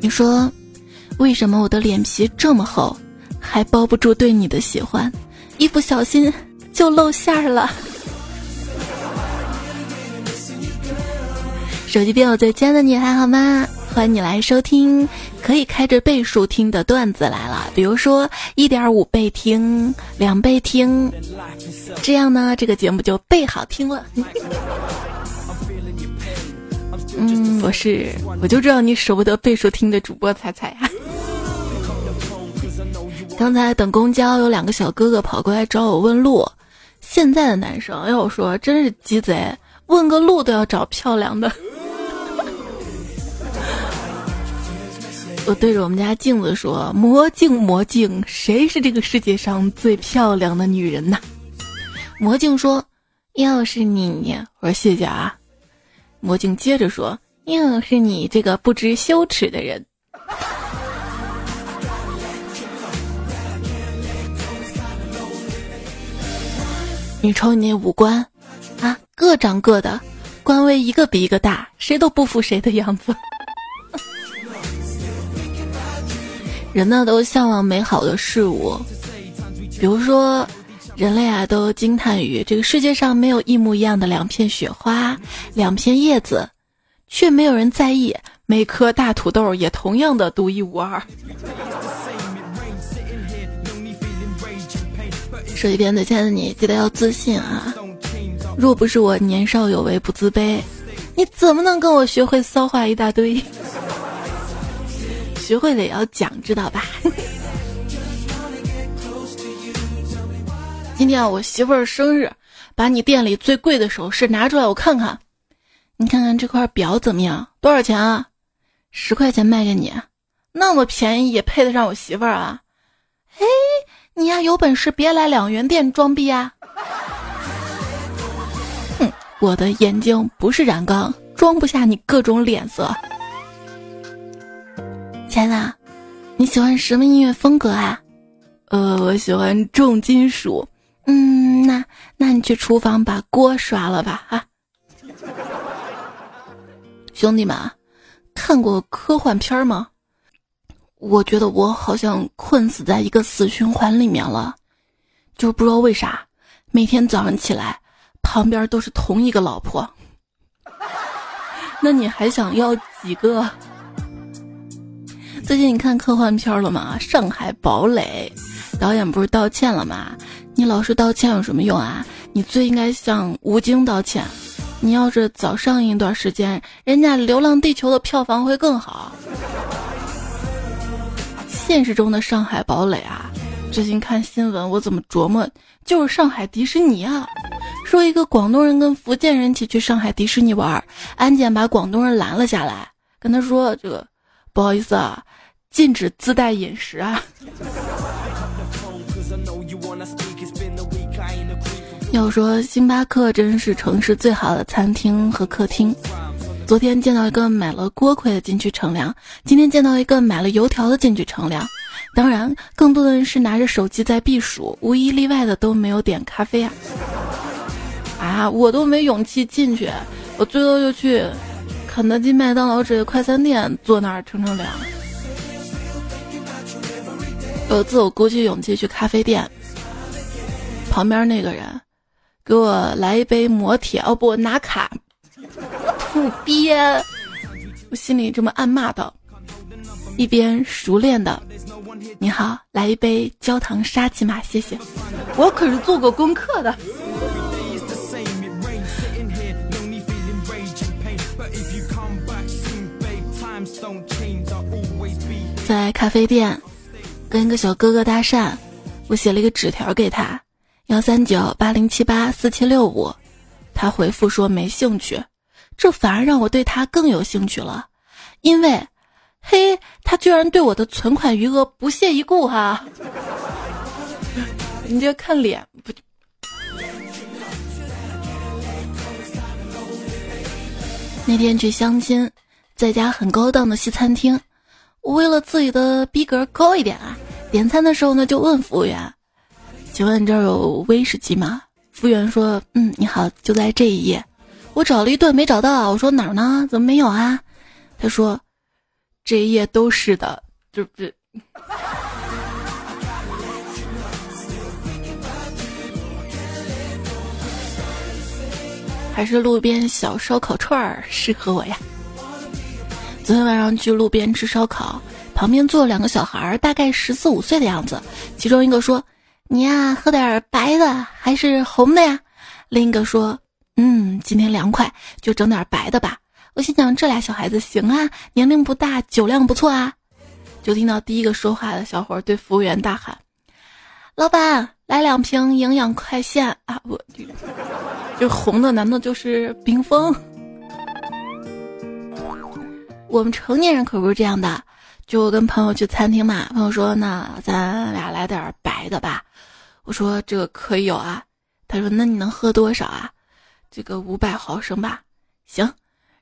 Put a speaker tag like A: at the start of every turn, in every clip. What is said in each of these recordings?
A: 你说，为什么我的脸皮这么厚，还包不住对你的喜欢？一不小心就露馅儿了。手机边我最亲爱的你还好吗？欢迎你来收听，可以开着倍数听的段子来了。比如说一点五倍听、两倍听，这样呢，这个节目就倍好听了。嗯，我是，我就知道你舍不得倍数听的主播彩彩呀。刚才等公交，有两个小哥哥跑过来找我问路。现在的男生要我说，真是鸡贼，问个路都要找漂亮的。我对着我们家镜子说：“魔镜魔镜，谁是这个世界上最漂亮的女人呢？”魔镜说：“要是你。”我说：“谢谢啊。”魔镜接着说：“硬是你这个不知羞耻的人。”你瞅你那五官，啊，各长各的，官威一个比一个大，谁都不服谁的样子。人呢都向往美好的事物，比如说，人类啊都惊叹于这个世界上没有一模一样的两片雪花、两片叶子，却没有人在意每颗大土豆也同样的独一无二。说一遍的，亲爱的你，记得要自信啊！若不是我年少有为不自卑，你怎么能跟我学会骚话一大堆？学会了也要讲，知道吧？今天，我媳妇儿生日，把你店里最贵的首饰拿出来，我看看。你看看这块表怎么样？多少钱啊？十块钱卖给你，那么便宜也配得上我媳妇儿啊？哎，你呀，有本事别来两元店装逼啊！哼，我的眼睛不是染缸，装不下你各种脸色。亲爱的，你喜欢什么音乐风格啊？呃，我喜欢重金属。嗯，那那你去厨房把锅刷了吧，啊！兄弟们，看过科幻片吗？我觉得我好像困死在一个死循环里面了，就不知道为啥，每天早上起来旁边都是同一个老婆。那你还想要几个？最近你看科幻片了吗？上海堡垒导演不是道歉了吗？你老是道歉有什么用啊？你最应该向吴京道歉。你要是早上映一段时间，人家《流浪地球》的票房会更好。现实中的上海堡垒啊，最近看新闻我怎么琢磨，就是上海迪士尼啊。说一个广东人跟福建人一起去上海迪士尼玩，安检把广东人拦了下来，跟他说：“这个不好意思啊。”禁止自带饮食啊！要说星巴克真是城市最好的餐厅和客厅。昨天见到一个买了锅盔的进去乘凉，今天见到一个买了油条的进去乘凉。当然，更多的人是拿着手机在避暑，无一例外的都没有点咖啡啊！啊，我都没勇气进去，我最多就去肯德基、麦当劳这些快餐店坐那儿乘乘凉。有次我鼓起勇气去咖啡店，旁边那个人给我来一杯磨铁，哦不，拿卡，土鳖！我心里这么暗骂道，一边熟练的，你好，来一杯焦糖沙琪玛，谢谢。我可是做过功课的。在咖啡店。跟一个小哥哥搭讪，我写了一个纸条给他，幺三九八零七八四七六五，他回复说没兴趣，这反而让我对他更有兴趣了，因为，嘿，他居然对我的存款余额不屑一顾哈，你这看脸不？那天去相亲，在家很高档的西餐厅。我为了自己的逼格高一点啊，点餐的时候呢就问服务员：“请问这儿有威士忌吗？”服务员说：“嗯，你好，就在这一页。”我找了一顿没找到，我说哪儿呢？怎么没有啊？他说：“这一页都是的，就这。还是路边小烧烤串儿适合我呀。昨天晚上去路边吃烧烤，旁边坐两个小孩，大概十四五岁的样子。其中一个说：“你呀，喝点白的还是红的呀？”另一个说：“嗯，今天凉快，就整点白的吧。”我心想，这俩小孩子行啊，年龄不大，酒量不错啊。就听到第一个说话的小伙对服务员大喊：“老板，来两瓶营养快线啊！”我这红的难道就是冰峰？我们成年人可不是这样的，就跟朋友去餐厅嘛。朋友说：“那咱俩来点白的吧。”我说：“这个可以有啊。”他说：“那你能喝多少啊？”这个五百毫升吧。行。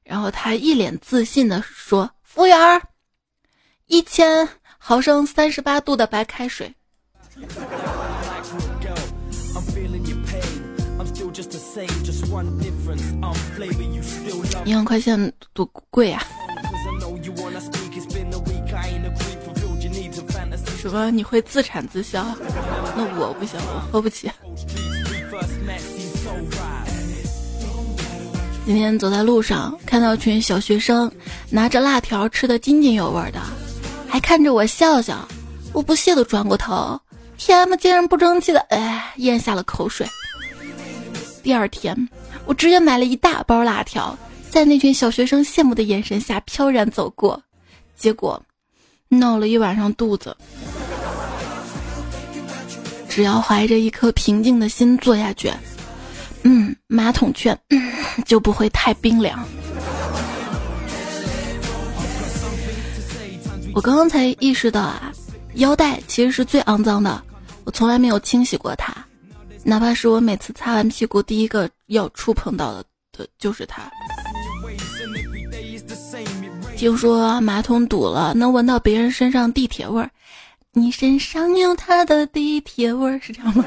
A: 然后他一脸自信的说：“服务员儿，一千毫升三十八度的白开水。”营养快线多贵啊！什么？你会自产自销？那我不行，我喝不起。今天走在路上，看到群小学生拿着辣条吃的津津有味的，还看着我笑笑，我不屑的转过头，天呐，竟然不争气的，哎，咽下了口水。第二天，我直接买了一大包辣条。在那群小学生羡慕的眼神下飘然走过，结果闹了一晚上肚子。只要怀着一颗平静的心做下去，嗯，马桶圈就不会太冰凉。我刚刚才意识到啊，腰带其实是最肮脏的，我从来没有清洗过它，哪怕是我每次擦完屁股第一个要触碰到的的就是它。听说马桶堵了能闻到别人身上地铁味儿，你身上有他的地铁味儿是这样吗？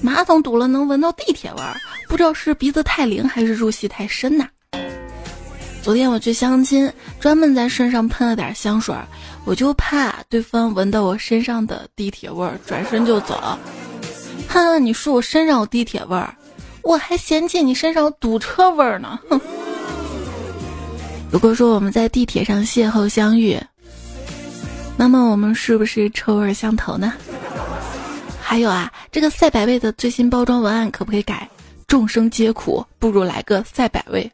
A: 马桶堵了能闻到地铁味儿，不知道是鼻子太灵还是入戏太深呐。昨天我去相亲，专门在身上喷了点香水，我就怕对方闻到我身上的地铁味儿，转身就走。哼，你说我身上有地铁味儿，我还嫌弃你身上有堵车味儿呢，哼。如果说我们在地铁上邂逅相遇，那么我们是不是臭味相投呢？还有啊，这个赛百味的最新包装文案可不可以改？众生皆苦，不如来个赛百味，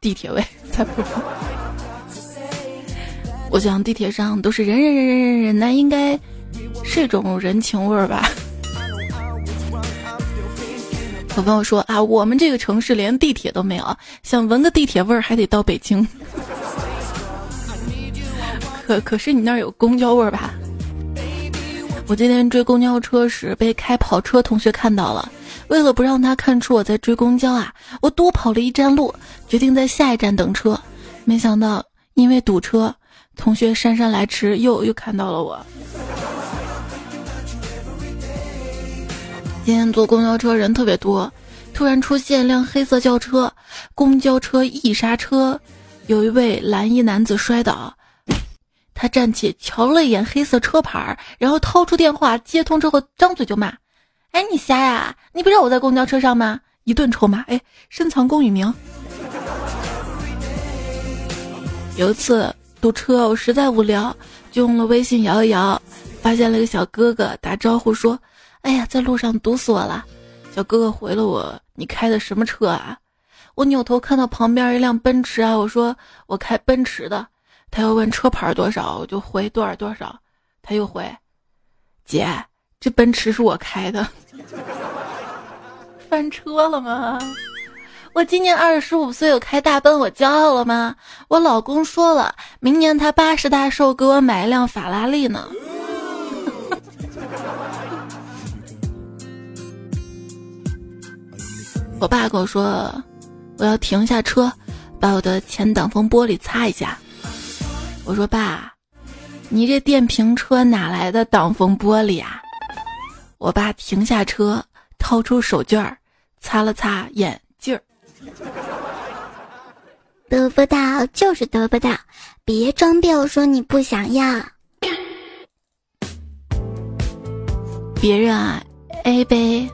A: 地铁味 才不。我想地铁上都是人人人人人人，那应该是种人情味儿吧。有朋友说啊，我们这个城市连地铁都没有，想闻个地铁味儿还得到北京。可可是你那儿有公交味儿吧？我今天追公交车时被开跑车同学看到了，为了不让他看出我在追公交啊，我多跑了一站路，决定在下一站等车。没想到因为堵车，同学姗姗来迟，又又看到了我。今天坐公交车人特别多，突然出现辆黑色轿车，公交车一刹车，有一位蓝衣男子摔倒，他站起瞧了一眼黑色车牌，然后掏出电话接通之后张嘴就骂：“哎，你瞎呀？你不知道我在公交车上吗？”一顿臭骂，哎，深藏功与名。有一次堵车，我实在无聊，就用了微信摇一摇，发现了一个小哥哥打招呼说。哎呀，在路上堵死我了！小哥哥回了我：“你开的什么车啊？”我扭头看到旁边一辆奔驰啊，我说：“我开奔驰的。”他又问车牌多少，我就回多少多少。他又回：“姐，这奔驰是我开的。”翻车了吗？我今年二十五岁，我开大奔，我骄傲了吗？我老公说了，明年他八十大寿，给我买一辆法拉利呢。我爸跟我说：“我要停下车，把我的前挡风玻璃擦一下。”我说：“爸，你这电瓶车哪来的挡风玻璃啊？”我爸停下车，掏出手绢儿，擦了擦眼镜儿。
B: 得不到就是得不到，别装逼！我说你不想要。
A: 别人啊，A 杯、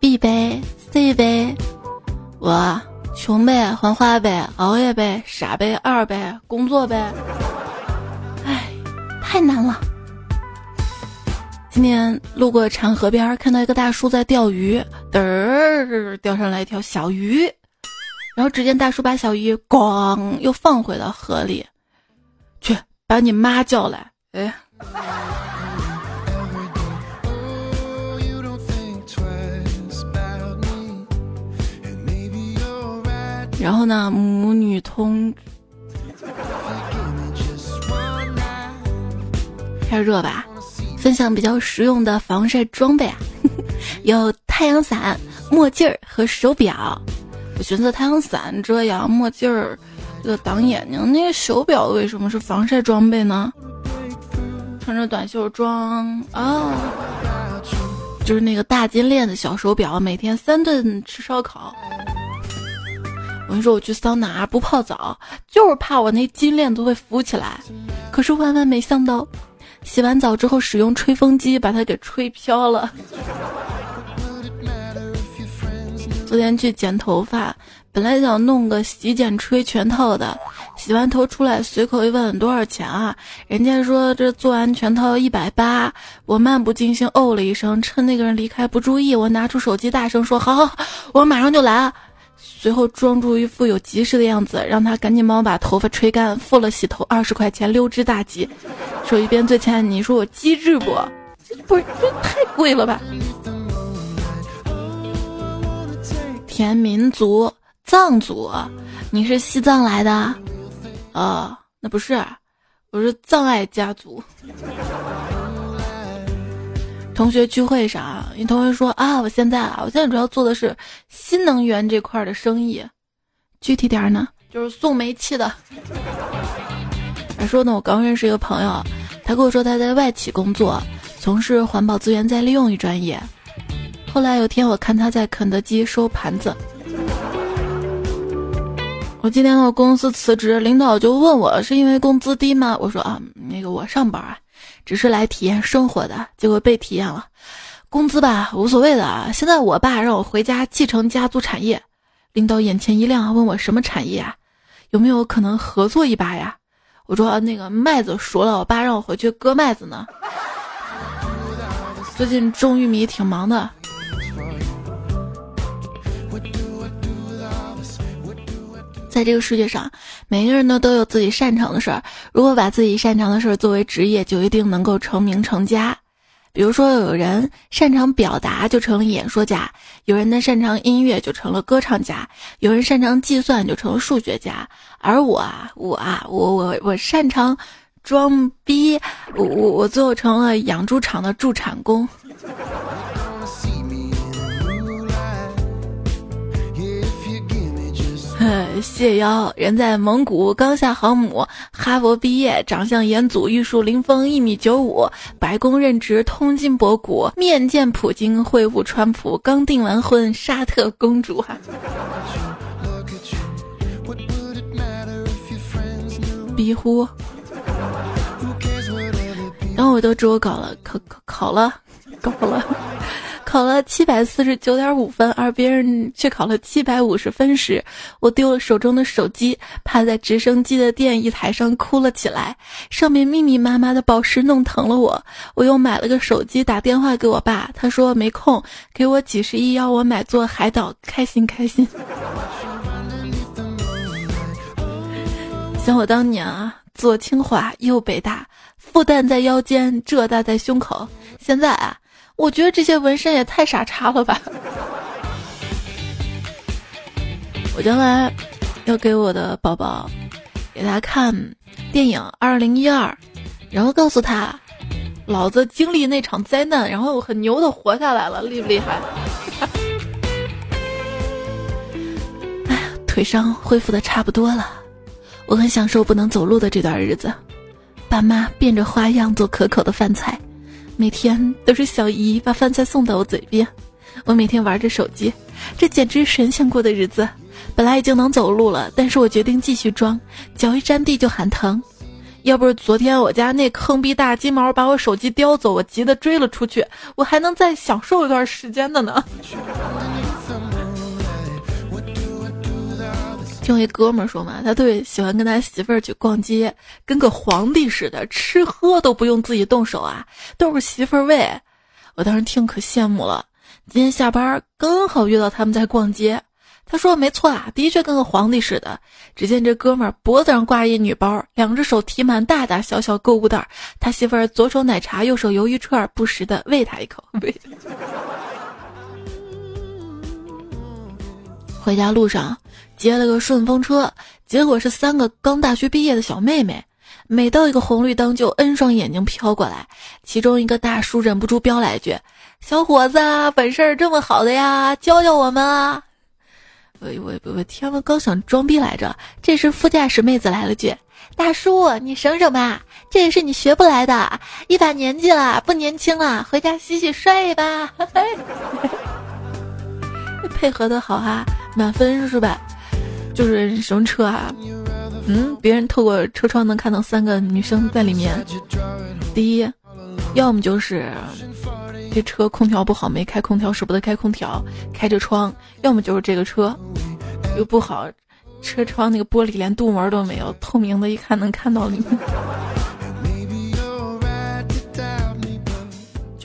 A: B 杯、C 杯，我穷呗、还花呗、熬夜呗、傻呗、二呗、工作呗。太难了。今天路过长河边，看到一个大叔在钓鱼，嘚儿钓上来一条小鱼，然后只见大叔把小鱼咣又放回到河里，去把你妈叫来，哎。然后呢，母女通，天热吧。分享比较实用的防晒装备啊，有太阳伞、墨镜儿和手表。我寻思太阳伞遮阳，墨镜儿这个挡眼睛，那个手表为什么是防晒装备呢？穿着短袖装啊，就是那个大金链子小手表，每天三顿吃烧烤。我跟你说，我去桑拿不泡澡，就是怕我那金链子会浮起来。可是万万没想到。洗完澡之后，使用吹风机把它给吹飘了。昨天去剪头发，本来想弄个洗剪吹全套的，洗完头出来随口一问多少钱啊？人家说这做完全套一百八。我漫不经心哦了一声，趁那个人离开不注意，我拿出手机大声说：“好好好，我马上就来。”啊随后装出一副有急事的样子，让他赶紧帮我把头发吹干，付了洗头二十块钱，溜之大吉。手一边最亲爱的你说我机智不？不是这太贵了吧？田民族藏族，你是西藏来的？啊，那不是，我是藏爱家族。同学聚会上，一同学说啊，我现在啊，我现在主要做的是新能源这块的生意，具体点呢，就是送煤气的。还说呢，我刚认识一个朋友，他跟我说他在外企工作，从事环保资源再利用一专业。后来有天我看他在肯德基收盘子，我今天到公司辞职，领导就问我是因为工资低吗？我说啊，那个我上班啊。只是来体验生活的，结果被体验了。工资吧无所谓的啊。现在我爸让我回家继承家族产业，领导眼前一亮，问我什么产业啊？有没有可能合作一把呀？我说那个麦子熟了，我爸让我回去割麦子呢。最近种玉米挺忙的。在这个世界上，每个人呢都有自己擅长的事儿。如果把自己擅长的事儿作为职业，就一定能够成名成家。比如说，有人擅长表达，就成了演说家；有人呢擅长音乐，就成了歌唱家；有人擅长计算，就成了数学家。而我啊，我啊，我我我擅长装逼，我我我最后成了养猪场的助产工。谢邀人在蒙古刚下航母，哈佛毕业，长相严祖，玉树临风，一米九五，白宫任职，通津博古，面见普京，会晤川普，刚订完婚，沙特公主哈。逼呼，然后我都知我搞了，考考考了，搞了。考了七百四十九点五分，而别人却考了七百五十分时，我丢了手中的手机，趴在直升机的电一台上哭了起来。上面密密麻麻的宝石弄疼了我，我又买了个手机，打电话给我爸，他说没空，给我几十亿要我买座海岛，开心开心。想我当年啊，左清华右北大，复旦在腰间，浙大在胸口，现在啊。我觉得这些纹身也太傻叉了吧！我将来要给我的宝宝给他看电影《二零一二》，然后告诉他，老子经历那场灾难，然后很牛的活下来了，厉不厉害？哎呀，腿伤恢复的差不多了，我很享受不能走路的这段日子，爸妈变着花样做可口的饭菜。每天都是小姨把饭菜送到我嘴边，我每天玩着手机，这简直神仙过的日子。本来已经能走路了，但是我决定继续装，脚一沾地就喊疼。要不是昨天我家那坑逼大金毛把我手机叼走，我急得追了出去，我还能再享受一段时间的呢。听一哥们说嘛，他特别喜欢跟他媳妇儿去逛街，跟个皇帝似的，吃喝都不用自己动手啊，都是媳妇儿喂。我当时听可羡慕了。今天下班刚好遇到他们在逛街。他说：“没错啊，的确跟个皇帝似的。”只见这哥们儿脖子上挂一女包，两只手提满大大小小购物袋。他媳妇儿左手奶茶，右手鱿鱼串，不时的喂他一口。回家路上接了个顺风车，结果是三个刚大学毕业的小妹妹。每到一个红绿灯，就 N 双眼睛飘过来。其中一个大叔忍不住飙来一句：“小伙子，本事这么好的呀，教教我们啊！”我我我天呐，刚想装逼来着，这时副驾驶妹子来了句：“大叔，你省省吧，这也是你学不来的，一把年纪了，不年轻了，回家洗洗睡吧。” 配合的好哈，满分是吧？就是什么车啊？嗯，别人透过车窗能看到三个女生在里面。第一，要么就是这车空调不好，没开空调，舍不得开空调，开着窗；要么就是这个车又不好，车窗那个玻璃连镀膜都没有，透明的，一看能看到里面。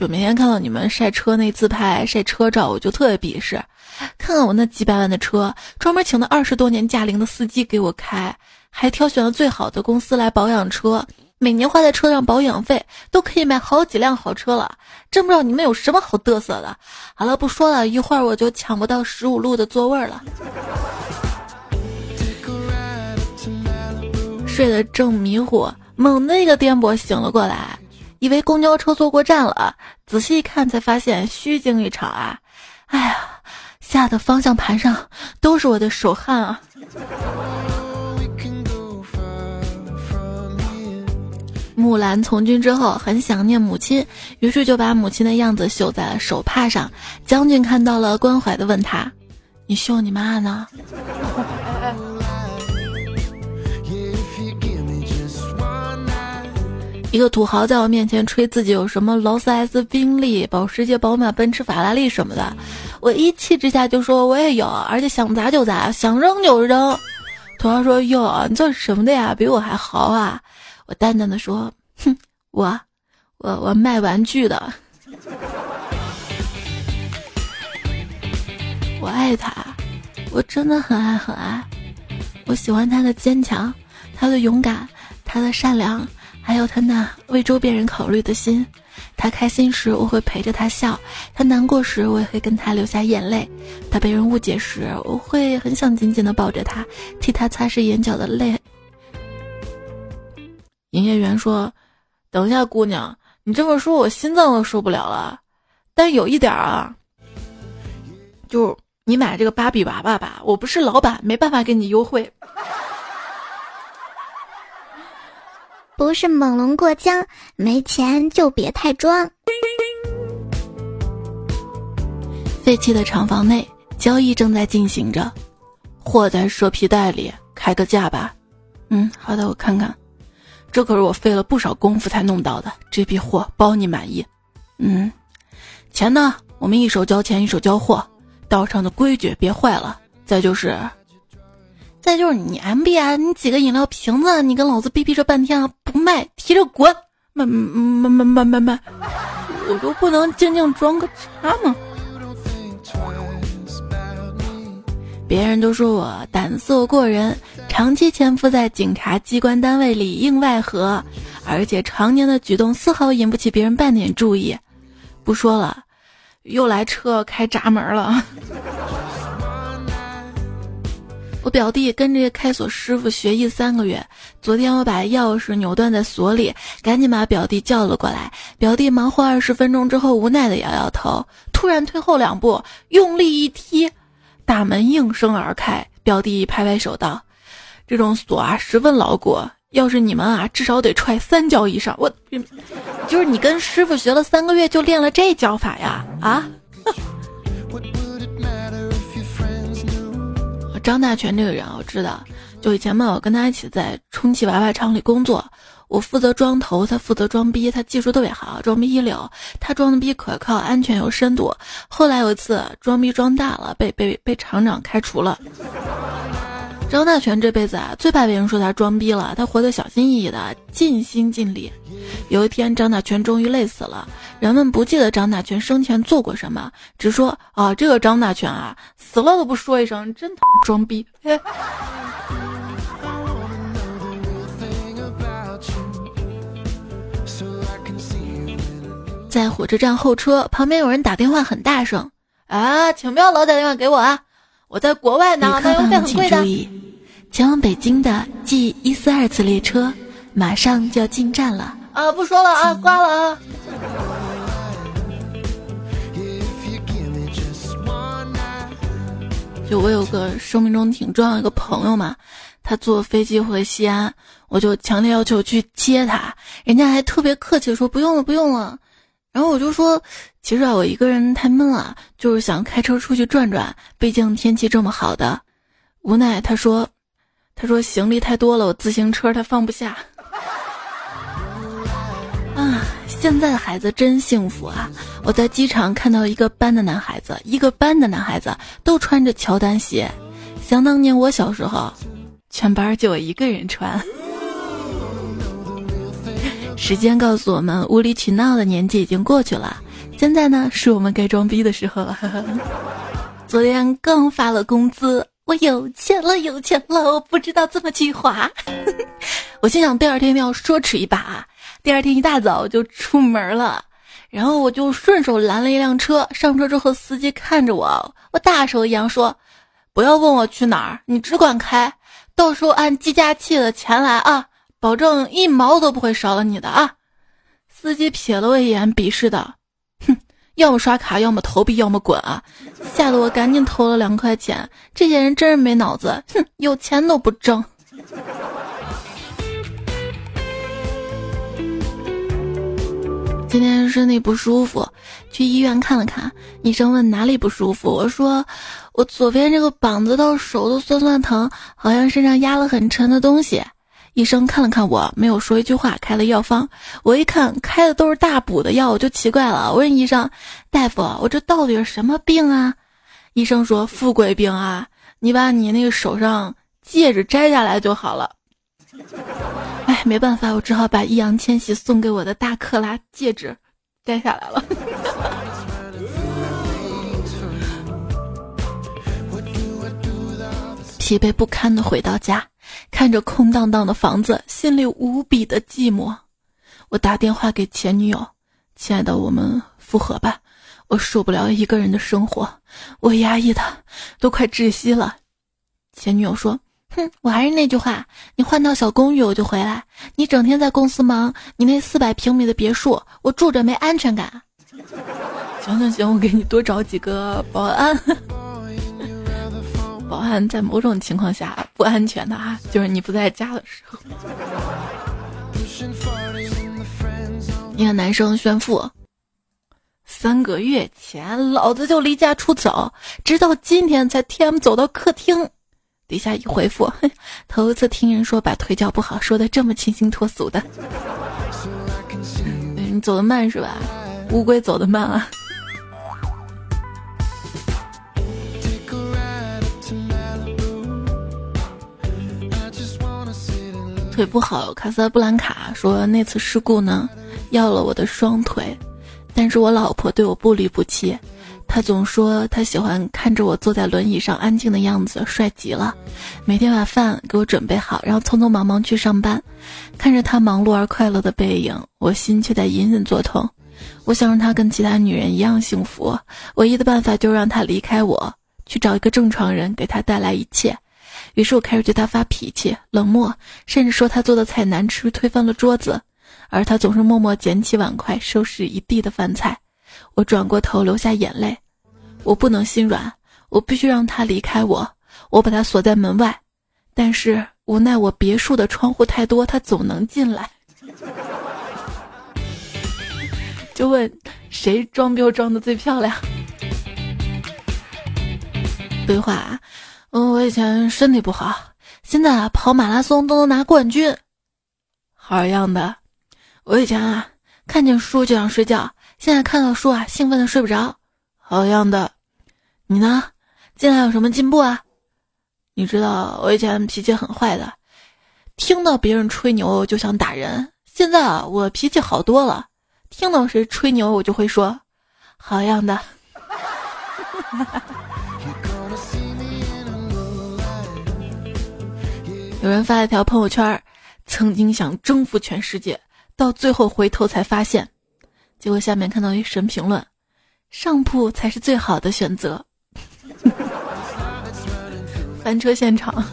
A: 就每天看到你们晒车那自拍、晒车照，我就特别鄙视。看看我那几百万的车，专门请了二十多年驾龄的司机给我开。还挑选了最好的公司来保养车，每年花在车上保养费都可以买好几辆好车了。真不知道你们有什么好嘚瑟的。好了，不说了一会儿我就抢不到十五路的座位了。睡得正迷糊，猛的一个颠簸醒了过来，以为公交车坐过站了，仔细一看才发现虚惊一场啊！哎呀，吓得方向盘上都是我的手汗啊！木兰从军之后很想念母亲，于是就把母亲的样子绣在了手帕上。将军看到了，关怀的问他：“你绣你妈呢？” 一个土豪在我面前吹自己有什么劳斯莱斯、宾利、保时捷、宝马、奔驰、法拉利什么的，我一气之下就说我也有，而且想砸就砸，想扔就扔。土豪说：“哟，你做什么的呀？比我还豪啊！”我淡淡的说：“哼，我，我我卖玩具的。我爱他，我真的很爱很爱。我喜欢他的坚强，他的勇敢，他的善良，还有他那为周边人考虑的心。他开心时，我会陪着他笑；他难过时，我也会跟他流下眼泪。他被人误解时，我会很想紧紧的抱着他，替他擦拭眼角的泪。”营业员说：“等一下，姑娘，你这么说，我心脏都受不了了。但有一点啊，就你买这个芭比娃娃吧，我不是老板，没办法给你优惠。
B: 不是猛龙过江，没钱就别太装。”
A: 废弃的厂房内，交易正在进行着，货在蛇皮袋里，开个价吧。嗯，好的，我看看。这可是我费了不少功夫才弄到的，这批货包你满意。嗯，钱呢？我们一手交钱，一手交货，道上的规矩别坏了。再就是，再就是你 M B 啊，你几个饮料瓶子，你跟老子逼逼这半天啊，不卖，提着滚！卖卖卖卖卖卖，我都不能静静装个叉吗？别人都说我胆色过人。长期潜伏在警察机关单位里应外合，而且常年的举动丝毫引不起别人半点注意。不说了，又来车开闸门了。我表弟跟着开锁师傅学艺三个月，昨天我把钥匙扭断在锁里，赶紧把表弟叫了过来。表弟忙活二十分钟之后，无奈的摇摇头，突然退后两步，用力一踢，大门应声而开。表弟拍拍手道。这种锁啊十分牢固，要是你们啊，至少得踹三脚以上。我，就是你跟师傅学了三个月就练了这脚法呀？啊！张大全这个人，我知道，就以前嘛，我跟他一起在充气娃娃厂里工作，我负责装头，他负责装逼，他技术特别好，装逼一流，他装的逼可靠、安全有深度。后来有一次装逼装大了，被被被厂长开除了。张大全这辈子啊，最怕别人说他装逼了。他活得小心翼翼的，尽心尽力。有一天，张大全终于累死了。人们不记得张大全生前做过什么，只说啊，这个张大全啊，死了都不说一声，真他妈装逼。在火车站候车，旁边有人打电话很大声啊，请不要老打电话给我啊。我在国外呢，那邮费很贵的。请注意，
B: 前往北京的 G 一四二次列车马上就要进站了。
A: 啊，不说了啊，挂了啊。就我有个生命中挺重要一个朋友嘛，他坐飞机回西安，我就强烈要求去接他，人家还特别客气说不用了不用了。然后我就说，其实啊，我一个人太闷了，就是想开车出去转转。毕竟天气这么好的，无奈他说，他说行李太多了，我自行车他放不下。啊，现在的孩子真幸福啊！我在机场看到一个班的男孩子，一个班的男孩子都穿着乔丹鞋。想当年我小时候，全班就我一个人穿。时间告诉我们，无理取闹的年纪已经过去了。现在呢，是我们该装逼的时候了。昨天刚发了工资，我有钱了，有钱了！我不知道怎么去花。我心想，第二天要奢侈一把。第二天一大早就出门了，然后我就顺手拦了一辆车。上车之后，司机看着我，我大手一扬说：“不要问我去哪儿，你只管开，到时候按计价器的钱来啊。”保证一毛都不会少了你的啊！司机瞥了我一眼，鄙视的，哼，要么刷卡，要么投币，要么滚啊！吓得我赶紧投了两块钱。这些人真是没脑子，哼，有钱都不挣。今天身体不舒服，去医院看了看，医生问哪里不舒服，我说我左边这个膀子到手都酸酸疼，好像身上压了很沉的东西。医生看了看我，没有说一句话，开了药方。我一看开的都是大补的药，我就奇怪了。我问医生：“大夫，我这到底是什么病啊？”医生说：“富贵病啊，你把你那个手上戒指摘下来就好了。”哎，没办法，我只好把易烊千玺送给我的大克拉戒指摘下来了。疲惫不堪的回到家。看着空荡荡的房子，心里无比的寂寞。我打电话给前女友：“亲爱的，我们复合吧，我受不了一个人的生活，我压抑的都快窒息了。”前女友说：“哼，我还是那句话，你换套小公寓我就回来。你整天在公司忙，你那四百平米的别墅，我住着没安全感。”行行行，我给你多找几个保安。保安在某种情况下不安全的啊，就是你不在家的时候。一个男生炫富，三个月前老子就离家出走，直到今天才 T M 走到客厅。底下一回复，头一次听人说把腿脚不好说的这么清新脱俗的。你走的慢是吧？乌龟走的慢啊。腿不好，卡萨布兰卡说那次事故呢，要了我的双腿，但是我老婆对我不离不弃，她总说她喜欢看着我坐在轮椅上安静的样子，帅极了。每天把饭给我准备好，然后匆匆忙忙去上班，看着她忙碌而快乐的背影，我心却在隐隐作痛。我想让她跟其他女人一样幸福，唯一的办法就是让她离开我，去找一个正常人，给她带来一切。于是我开始对他发脾气、冷漠，甚至说他做的菜难吃，推翻了桌子，而他总是默默捡起碗筷，收拾一地的饭菜。我转过头，流下眼泪。我不能心软，我必须让他离开我。我把他锁在门外，但是无奈我别墅的窗户太多，他总能进来。就问谁装逼装的最漂亮？对话。嗯，我以前身体不好，现在啊跑马拉松都能拿冠军。好样的！我以前啊看见书就想睡觉，现在看到书啊兴奋的睡不着。好样的！你呢？近来有什么进步啊？你知道我以前脾气很坏的，听到别人吹牛就想打人。现在啊我脾气好多了，听到谁吹牛我就会说好样的。有人发了一条朋友圈，曾经想征服全世界，到最后回头才发现，结果下面看到一神评论：上铺才是最好的选择。翻车现场，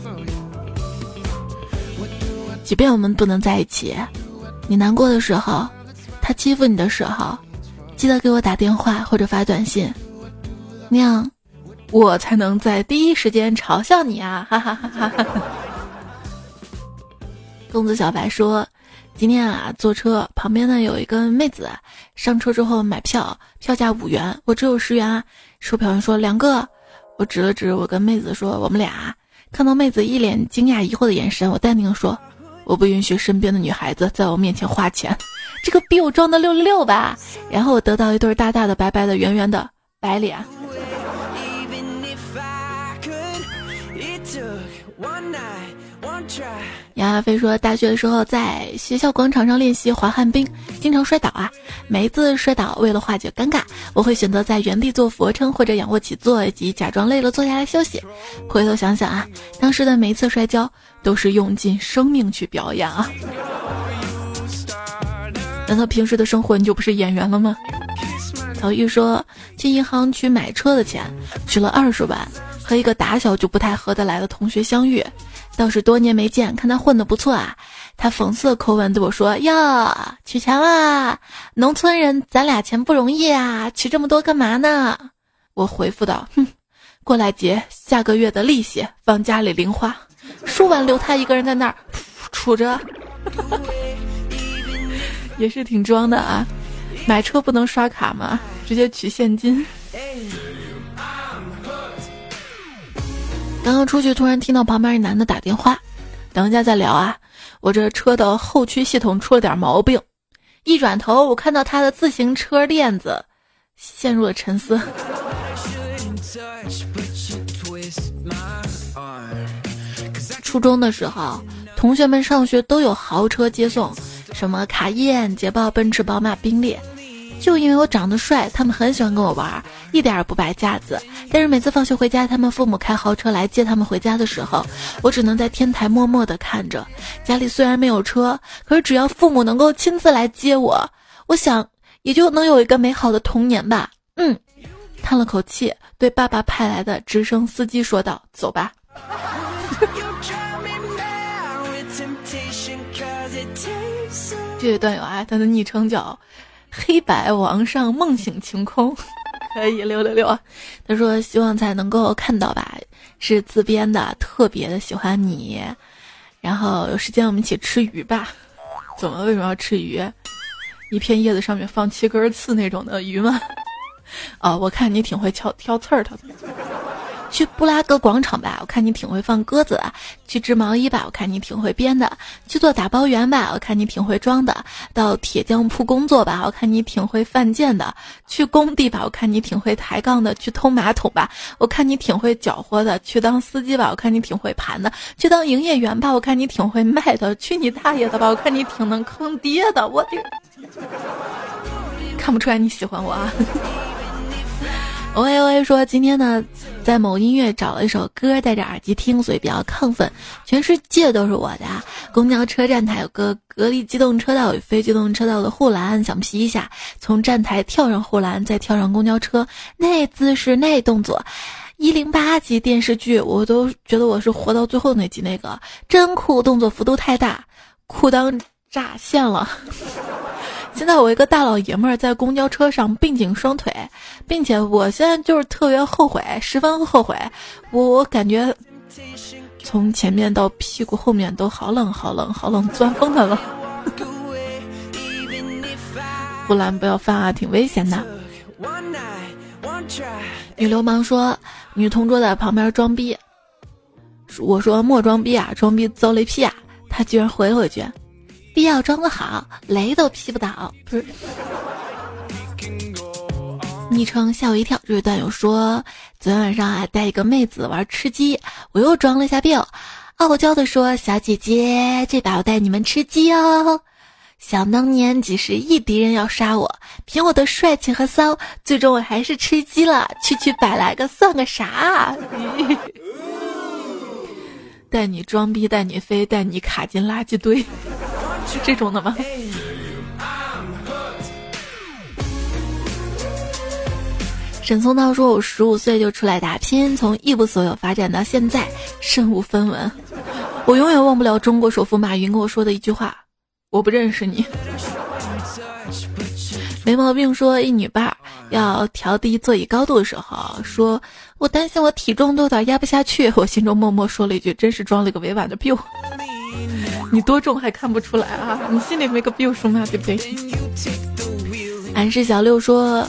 A: 即便我们不能在一起，你难过的时候，他欺负你的时候，记得给我打电话或者发短信，那样我才能在第一时间嘲笑你啊！哈哈哈哈哈哈。公子小白说：“今天啊，坐车旁边呢有一个妹子，上车之后买票，票价五元，我只有十元啊。售票员说两个，我指了指我跟妹子说我们俩。看到妹子一脸惊讶疑惑的眼神，我淡定说：我不允许身边的女孩子在我面前花钱，这个逼我装的六六六吧。然后我得到一对大大的、白白的、圆圆的白脸。”杨亚飞说：“大学的时候在学校广场上练习滑旱冰，经常摔倒啊。每一次摔倒，为了化解尴尬，我会选择在原地做俯卧撑或者仰卧起坐，以及假装累了坐下来休息。回头想想啊，当时的每一次摔跤都是用尽生命去表演啊。难道平时的生活你就不是演员了吗？”曹玉说：“去银行取买车的钱，取了二十万，和一个打小就不太合得来的同学相遇。”倒是多年没见，看他混得不错啊。他讽刺的口吻对我说：“哟，取钱啦！农村人，咱俩钱不容易啊，取这么多干嘛呢？”我回复道：“哼，过来结下个月的利息，放家里零花。输完留他一个人在那儿杵着，也是挺装的啊。买车不能刷卡吗？直接取现金。”刚刚出去，突然听到旁边一男的打电话，等一下再聊啊！我这车的后驱系统出了点毛病。一转头，我看到他的自行车链子，陷入了沉思。初中的时候，同学们上学都有豪车接送，什么卡宴、捷豹、奔驰、宝马、宾利。就因为我长得帅，他们很喜欢跟我玩，一点儿不摆架子。但是每次放学回家，他们父母开豪车来接他们回家的时候，我只能在天台默默地看着。家里虽然没有车，可是只要父母能够亲自来接我，我想也就能有一个美好的童年吧。嗯，叹了口气，对爸爸派来的直升司机说道：“走吧。” 这位段友啊，他的昵称叫。黑白王上梦醒晴空，可以六六六。他说希望才能够看到吧，是自编的，特别的喜欢你。然后有时间我们一起吃鱼吧。怎么为什么要吃鱼？一片叶子上面放七根刺那种的鱼吗？啊，我看你挺会挑挑刺儿的。去布拉格广场吧，我看你挺会放鸽子；去织毛衣吧，我看你挺会编的；去做打包员吧，我看你挺会装的；到铁匠铺工作吧，我看你挺会犯贱的；去工地吧，我看你挺会抬杠的；去偷马桶吧，我看你挺会搅和的；去当司机吧，我看你挺会盘的；去当营业员吧，我看你挺会卖的；去你大爷的吧，我看你挺能坑爹的。我这看不出来你喜欢我啊。喂喂，说今天呢，在某音乐找了一首歌，戴着耳机听，所以比较亢奋。全世界都是我的。公交车站台有个隔离机动车道与非机动车道的护栏，想皮一下，从站台跳上护栏，再跳上公交车，那姿势那动作，一零八集电视剧我都觉得我是活到最后那集那个，真酷，动作幅度太大，裤裆炸线了。现在我一个大老爷们儿在公交车上并紧双腿，并且我现在就是特别后悔，十分后悔。我我感觉从前面到屁股后面都好冷好冷好冷，钻风的冷。护栏不要犯啊，挺危险的。女流氓说，女同桌在旁边装逼，我说莫装逼啊，装逼遭雷劈啊，他居然回了我一句：必要装的好，雷都劈不倒。昵称吓我一跳，这位段友说，昨天晚上啊带一个妹子玩吃鸡，我又装了一下逼，傲娇的说：“小姐姐，这把我带你们吃鸡哦。”想当年几十亿敌人要杀我，凭我的帅气和骚，最终我还是吃鸡了。区区百来个算个啥？带你装逼，带你飞，带你卡进垃圾堆，是这种的吗？沈松涛说：“我十五岁就出来打拼，从一无所有发展到现在，身无分文。我永远忘不了中国首富马云跟我说的一句话：我不认识你。没毛病。说一女伴要调低座椅高度的时候，说我担心我体重都有点压不下去。我心中默默说了一句：真是装了个委婉的 biu。你多重还看不出来啊？你心里没个 biu 数吗？对不对？俺是小六说。”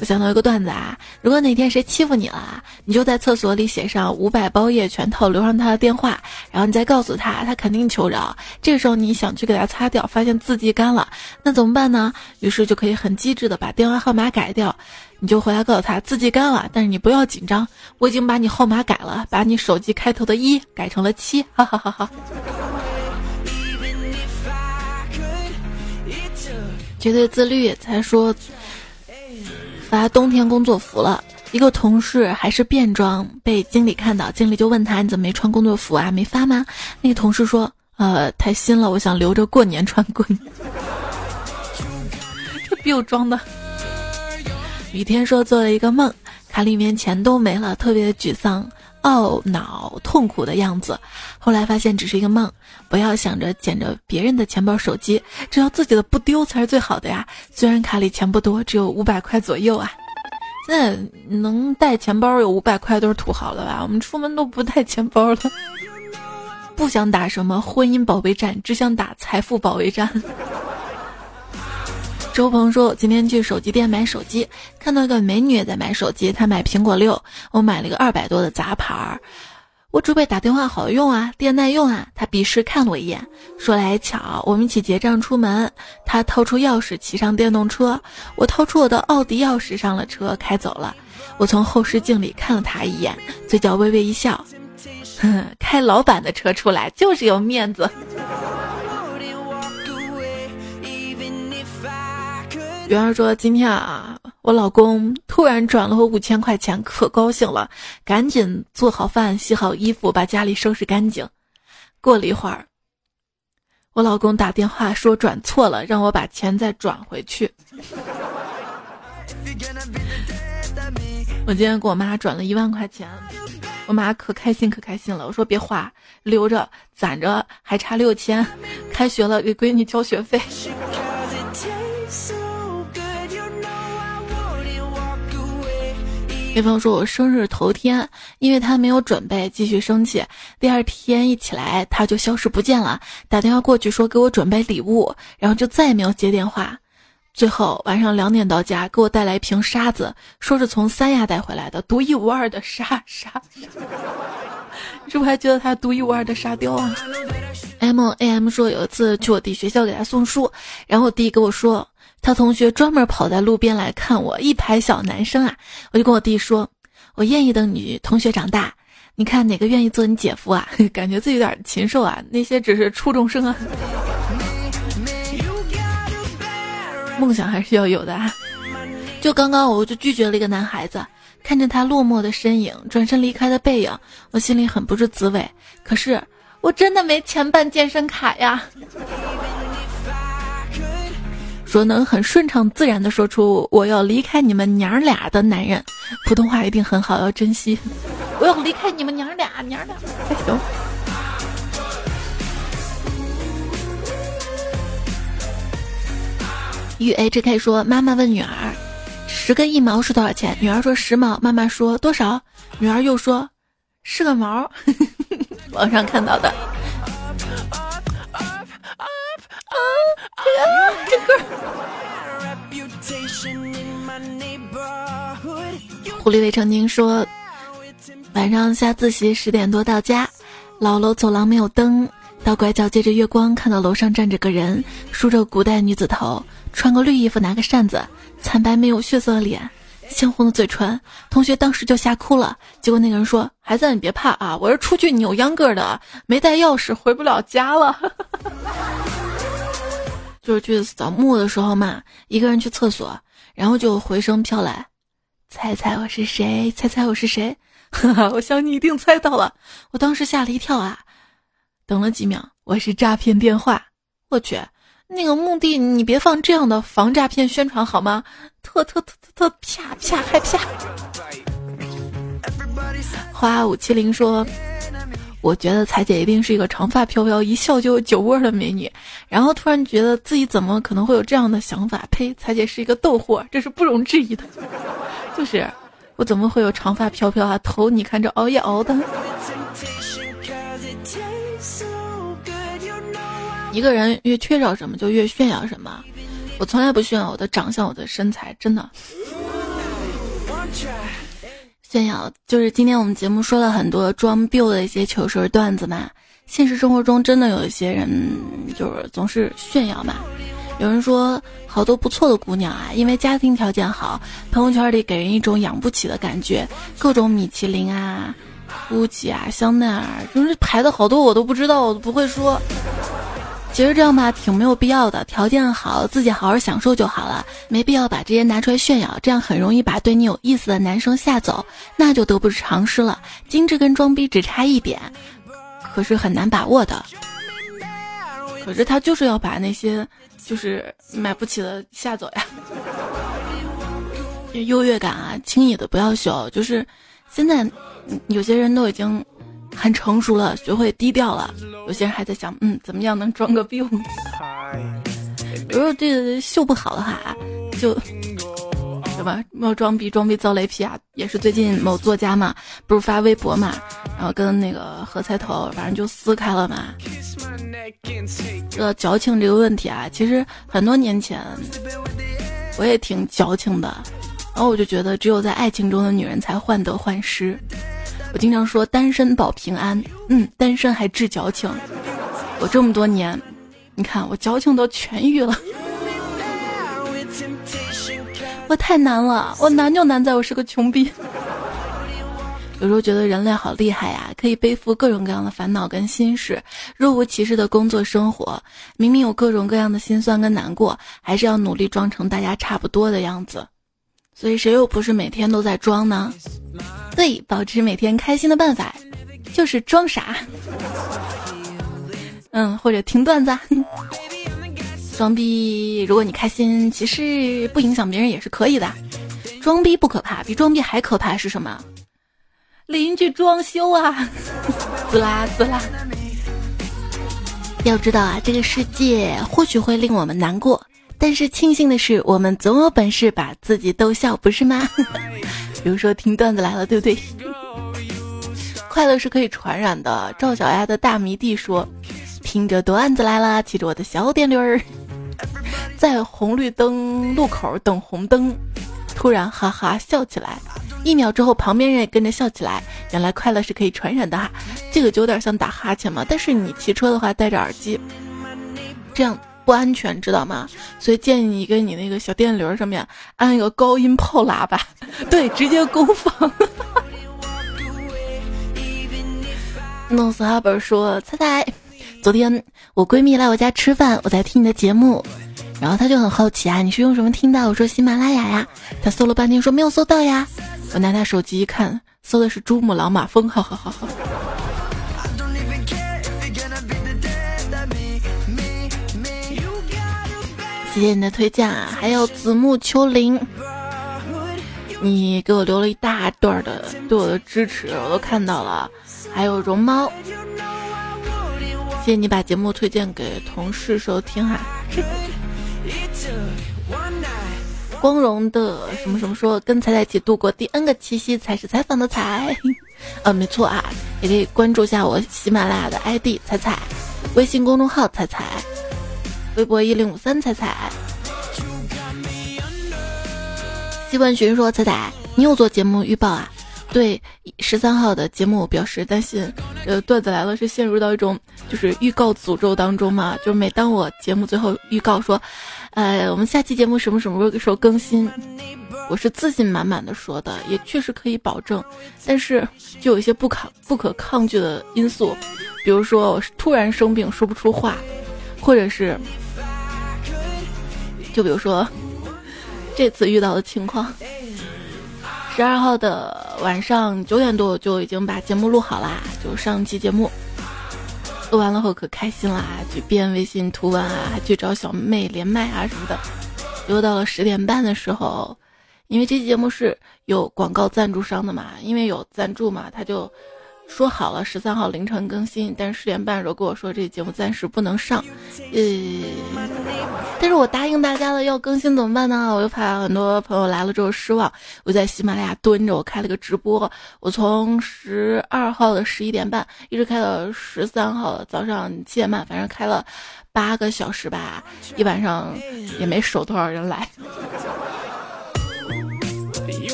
A: 我想到一个段子啊，如果哪天谁欺负你了，你就在厕所里写上五百包夜全套，留上他的电话，然后你再告诉他，他肯定求饶。这个时候你想去给他擦掉，发现字迹干了，那怎么办呢？于是就可以很机智的把电话号码改掉，你就回来告诉他字迹干了，但是你不要紧张，我已经把你号码改了，把你手机开头的一改成了七，哈哈哈哈。绝对自律才说。发冬天工作服了，一个同事还是便装，被经理看到，经理就问他：“你怎么没穿工作服啊？没发吗？”那个同事说：“呃，太新了，我想留着过年穿。”过年！这比我装的。雨天说做了一个梦，卡里面钱都没了，特别沮丧、懊恼、痛苦的样子。后来发现只是一个梦，不要想着捡着别人的钱包、手机，只要自己的不丢才是最好的呀。虽然卡里钱不多，只有五百块左右啊。那能带钱包有五百块都是土豪了吧？我们出门都不带钱包了。不想打什么婚姻保卫战，只想打财富保卫战。周鹏说：“我今天去手机店买手机，看到个美女也在买手机，她买苹果六，我买了一个二百多的杂牌儿。”我准备打电话好用啊，电耐用啊。他鄙视看了我一眼，说来巧，我们一起结账出门。他掏出钥匙，骑上电动车。我掏出我的奥迪钥匙，上了车，开走了。我从后视镜里看了他一眼，嘴角微微一笑。哼，开老板的车出来就是有面子。圆儿说：“今天啊，我老公突然转了我五千块钱，可高兴了，赶紧做好饭、洗好衣服，把家里收拾干净。过了一会儿，我老公打电话说转错了，让我把钱再转回去。我今天给我妈转了一万块钱，我妈可开心可开心了。我说别花，留着攒着，还差六千，开学了给闺女交学费。”对方说：“我生日头天，因为他没有准备，继续生气。第二天一起来，他就消失不见了。打电话过去说给我准备礼物，然后就再也没有接电话。最后晚上两点到家，给我带来一瓶沙子，说是从三亚带回来的，独一无二的沙沙。你 是不是还觉得他独一无二的沙雕啊？”M A M 说有一次去我弟学校给他送书，然后我弟跟我说。他同学专门跑在路边来看我，一排小男生啊，我就跟我弟说：“我愿意等你同学长大，你看哪个愿意做你姐夫啊？” 感觉自己有点禽兽啊，那些只是初中生啊。梦想还是要有的。啊。就刚刚，我就拒绝了一个男孩子，看着他落寞的身影，转身离开的背影，我心里很不是滋味。可是我真的没钱办健身卡呀。说能很顺畅自然的说出我要离开你们娘俩的男人，普通话一定很好，要珍惜。我要离开你们娘俩，娘俩。行。与 HK 说，妈妈问女儿，十个一毛是多少钱？女儿说十毛。妈妈说多少？女儿又说是个毛。网上看到的。这歌。狐狸未成年说：“晚上下自习十点多到家，老楼走廊没有灯，到拐角借着月光看到楼上站着个人，梳着古代女子头，穿个绿衣服，拿个扇子，惨白没有血色的脸，鲜红的嘴唇，同学当时就吓哭了。结果那个人说：“孩子，你别怕啊，我是出去扭秧歌的，没带钥匙，回不了家了。” 就是去扫墓的时候嘛，一个人去厕所，然后就回声飘来：“猜猜我是谁？猜猜我是谁？” 哈哈，我想你一定猜到了，我当时吓了一跳啊！等了几秒，我是诈骗电话。我去，那个墓地你别放这样的防诈骗宣传好吗？特特特特特啪啪嗨啪！花五七零说：“我觉得彩姐一定是一个长发飘飘、一笑就有酒窝的美女。”然后突然觉得自己怎么可能会有这样的想法？呸！彩姐是一个逗货，这是不容置疑的，就是。我怎么会有长发飘飘啊？头你看这熬夜熬的。一个人越缺少什么就越炫耀什么。我从来不炫耀我的长相，我的身材，真的。炫耀就是今天我们节目说了很多装 B 的一些糗事段子嘛。现实生活中真的有一些人就是总是炫耀嘛。有人说，好多不错的姑娘啊，因为家庭条件好，朋友圈里给人一种养不起的感觉，各种米其林啊、GUCCI 啊、香奈儿，就是排的好多我都不知道，我都不会说。其实这样吧，挺没有必要的。条件好，自己好好享受就好了，没必要把这些拿出来炫耀，这样很容易把对你有意思的男生吓走，那就得不偿失了。精致跟装逼只差一点，可是很难把握的。可是他就是要把那些。就是买不起的吓走呀，优越感啊，轻易的不要秀。就是现在有些人都已经很成熟了，学会低调了。有些人还在想，嗯，怎么样能装个逼？如果这秀不好的话，就对吧？要装逼，装逼遭雷劈啊！也是最近某作家嘛，不是发微博嘛，然后跟那个何菜头，反正就撕开了嘛。这矫情这个问题啊，其实很多年前我也挺矫情的，然后我就觉得只有在爱情中的女人才患得患失。我经常说单身保平安，嗯，单身还治矫情。我这么多年，你看我矫情都痊愈了。我太难了，我难就难在我是个穷逼。有时候觉得人类好厉害呀，可以背负各种各样的烦恼跟心事，若无其事的工作生活，明明有各种各样的心酸跟难过，还是要努力装成大家差不多的样子。所以谁又不是每天都在装呢？对，保持每天开心的办法就是装傻。嗯，或者听段子。装逼，如果你开心，其实不影响别人也是可以的。装逼不可怕，比装逼还可怕是什么？邻居装修啊，滋啦滋啦。要知道啊，这个世界或许会令我们难过，但是庆幸的是，我们总有本事把自己逗笑，不是吗？比如说听段子来了，对不对？快乐是可以传染的。赵小丫的大迷弟说：“听着段子来了，骑着我的小电驴儿，在红绿灯路口等红灯，突然哈哈笑起来。”一秒之后，旁边人也跟着笑起来。原来快乐是可以传染的哈，这个就有点像打哈欠嘛。但是你骑车的话，戴着耳机，这样不安全，知道吗？所以建议你跟你那个小电驴上面安一个高音炮喇叭，对，直接攻防。弄死哈本说：“猜猜，昨天我闺蜜来我家吃饭，我在听你的节目。”然后她就很好奇啊，你是用什么听到？我说喜马拉雅呀。她搜了半天说没有搜到呀。我拿她手机一看，搜的是珠穆朗玛峰，哈哈哈哈。谢谢你的推荐啊，还有子木秋林，你给我留了一大段的对我的支持，我都看到了。还有绒猫，谢谢你把节目推荐给同事收听哈。光荣的什么什么说跟彩彩一起度过第 N 个七夕才是采访的彩，呃 没错啊，也可以关注一下我喜马拉雅的 ID 彩彩，微信公众号彩彩，微博一零五三彩彩。希问询说彩彩，你有做节目预报啊？对十三号的节目表示担心。呃，段子来了是陷入到一种就是预告诅咒当中嘛？就是每当我节目最后预告说，呃，我们下期节目什么什么时候更新，我是自信满满的说的，也确实可以保证。但是就有一些不可不可抗拒的因素，比如说我突然生病说不出话，或者是，就比如说这次遇到的情况。十二号的晚上九点多，就已经把节目录好啦，就上期节目录完了后可开心啦，去编微信图文啊，还去找小妹连麦啊什么的。又到了十点半的时候，因为这期节目是有广告赞助商的嘛，因为有赞助嘛，他就。说好了十三号凌晨更新，但是十点半时候跟我说这节目暂时不能上，呃，但是我答应大家了要更新怎么办呢？我又怕很多朋友来了之后失望，我在喜马拉雅蹲着，我开了个直播，我从十二号的十一点半一直开到十三号早上七点半，反正开了八个小时吧，一晚上也没守多少人来。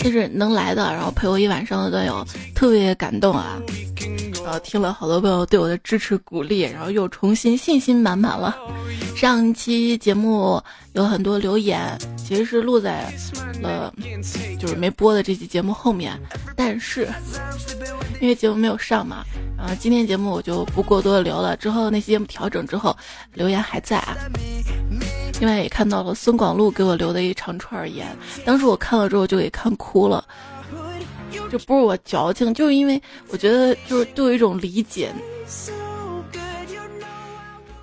A: 就是能来的，然后陪我一晚上的段友特别感动啊！然后听了好多朋友对我的支持鼓励，然后又重新信心满满了。上期节目有很多留言，其实是录在了就是没播的这期节目后面，但是因为节目没有上嘛，然后今天节目我就不过多的留了。之后那些节目调整之后，留言还在啊。另外也看到了孙广路给我留的一长串言，当时我看了之后就给看哭了。这不是我矫情，就是因为我觉得就是对我一种理解，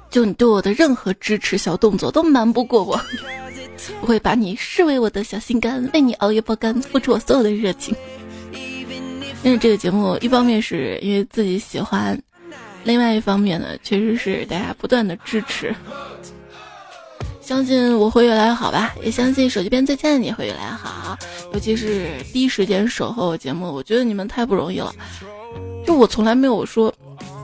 A: 就你对我的任何支持小动作都瞒不过我，我会把你视为我的小心肝，为你熬夜爆肝，付出我所有的热情。因为这个节目，一方面是因为自己喜欢，另外一方面呢，确实是大家不断的支持。相信我会越来越好吧，也相信手机边最亲爱的你会越来越好。尤其是第一时间守候节目，我觉得你们太不容易了。就我从来没有说，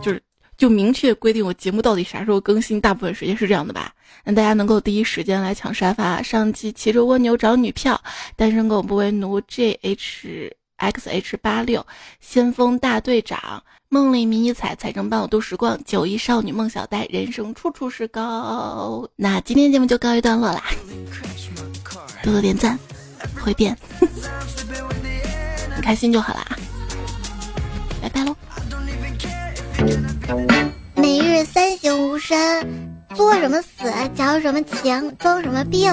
A: 就是就明确规定我节目到底啥时候更新，大部分时间是这样的吧。让大家能够第一时间来抢沙发，上期骑着蜗牛找女票，单身狗不为奴，J H X H 八六，先锋大队长。梦里迷你彩，彩中伴我度时光。九一少女梦小呆，人生处处是高。那今天节目就告一段落啦，多多点赞，会变，你 开心就好啦，拜拜喽。
C: 每日三省吾身：作什么死，矫什么情，装什么病。